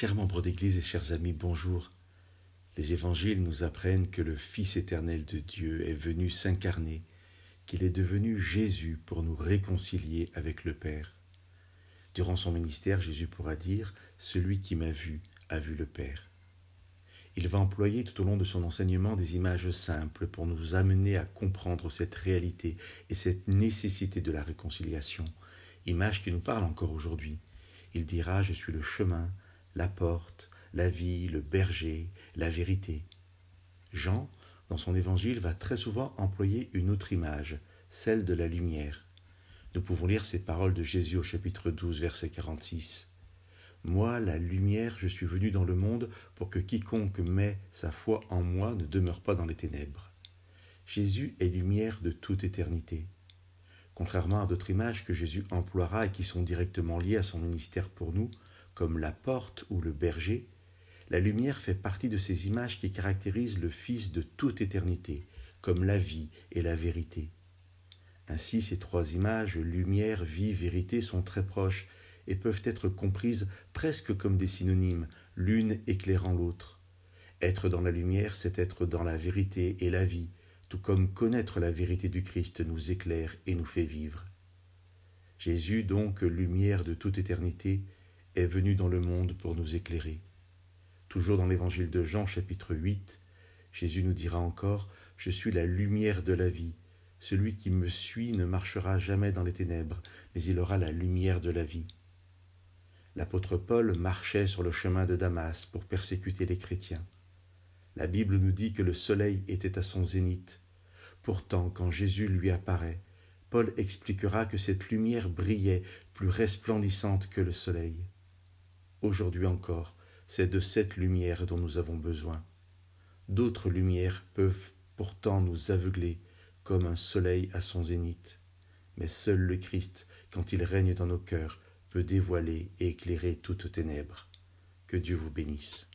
Chers membres d'Église et chers amis, bonjour. Les évangiles nous apprennent que le Fils éternel de Dieu est venu s'incarner, qu'il est devenu Jésus pour nous réconcilier avec le Père. Durant son ministère, Jésus pourra dire Celui qui m'a vu a vu le Père. Il va employer tout au long de son enseignement des images simples pour nous amener à comprendre cette réalité et cette nécessité de la réconciliation, images qui nous parlent encore aujourd'hui. Il dira Je suis le chemin, la porte, la vie, le berger, la vérité. Jean, dans son évangile, va très souvent employer une autre image, celle de la lumière. Nous pouvons lire ces paroles de Jésus au chapitre 12, verset 46. Moi, la lumière, je suis venu dans le monde pour que quiconque met sa foi en moi ne demeure pas dans les ténèbres. Jésus est lumière de toute éternité. Contrairement à d'autres images que Jésus emploiera et qui sont directement liées à son ministère pour nous, comme la porte ou le berger, la lumière fait partie de ces images qui caractérisent le Fils de toute éternité, comme la vie et la vérité. Ainsi, ces trois images, lumière, vie, vérité, sont très proches et peuvent être comprises presque comme des synonymes, l'une éclairant l'autre. Être dans la lumière, c'est être dans la vérité et la vie, tout comme connaître la vérité du Christ nous éclaire et nous fait vivre. Jésus, donc lumière de toute éternité, est venu dans le monde pour nous éclairer. Toujours dans l'évangile de Jean chapitre 8, Jésus nous dira encore, Je suis la lumière de la vie. Celui qui me suit ne marchera jamais dans les ténèbres, mais il aura la lumière de la vie. L'apôtre Paul marchait sur le chemin de Damas pour persécuter les chrétiens. La Bible nous dit que le soleil était à son zénith. Pourtant, quand Jésus lui apparaît, Paul expliquera que cette lumière brillait plus resplendissante que le soleil. Aujourd'hui encore, c'est de cette lumière dont nous avons besoin. D'autres lumières peuvent pourtant nous aveugler comme un soleil à son zénith. Mais seul le Christ, quand il règne dans nos cœurs, peut dévoiler et éclairer toutes ténèbres. Que Dieu vous bénisse.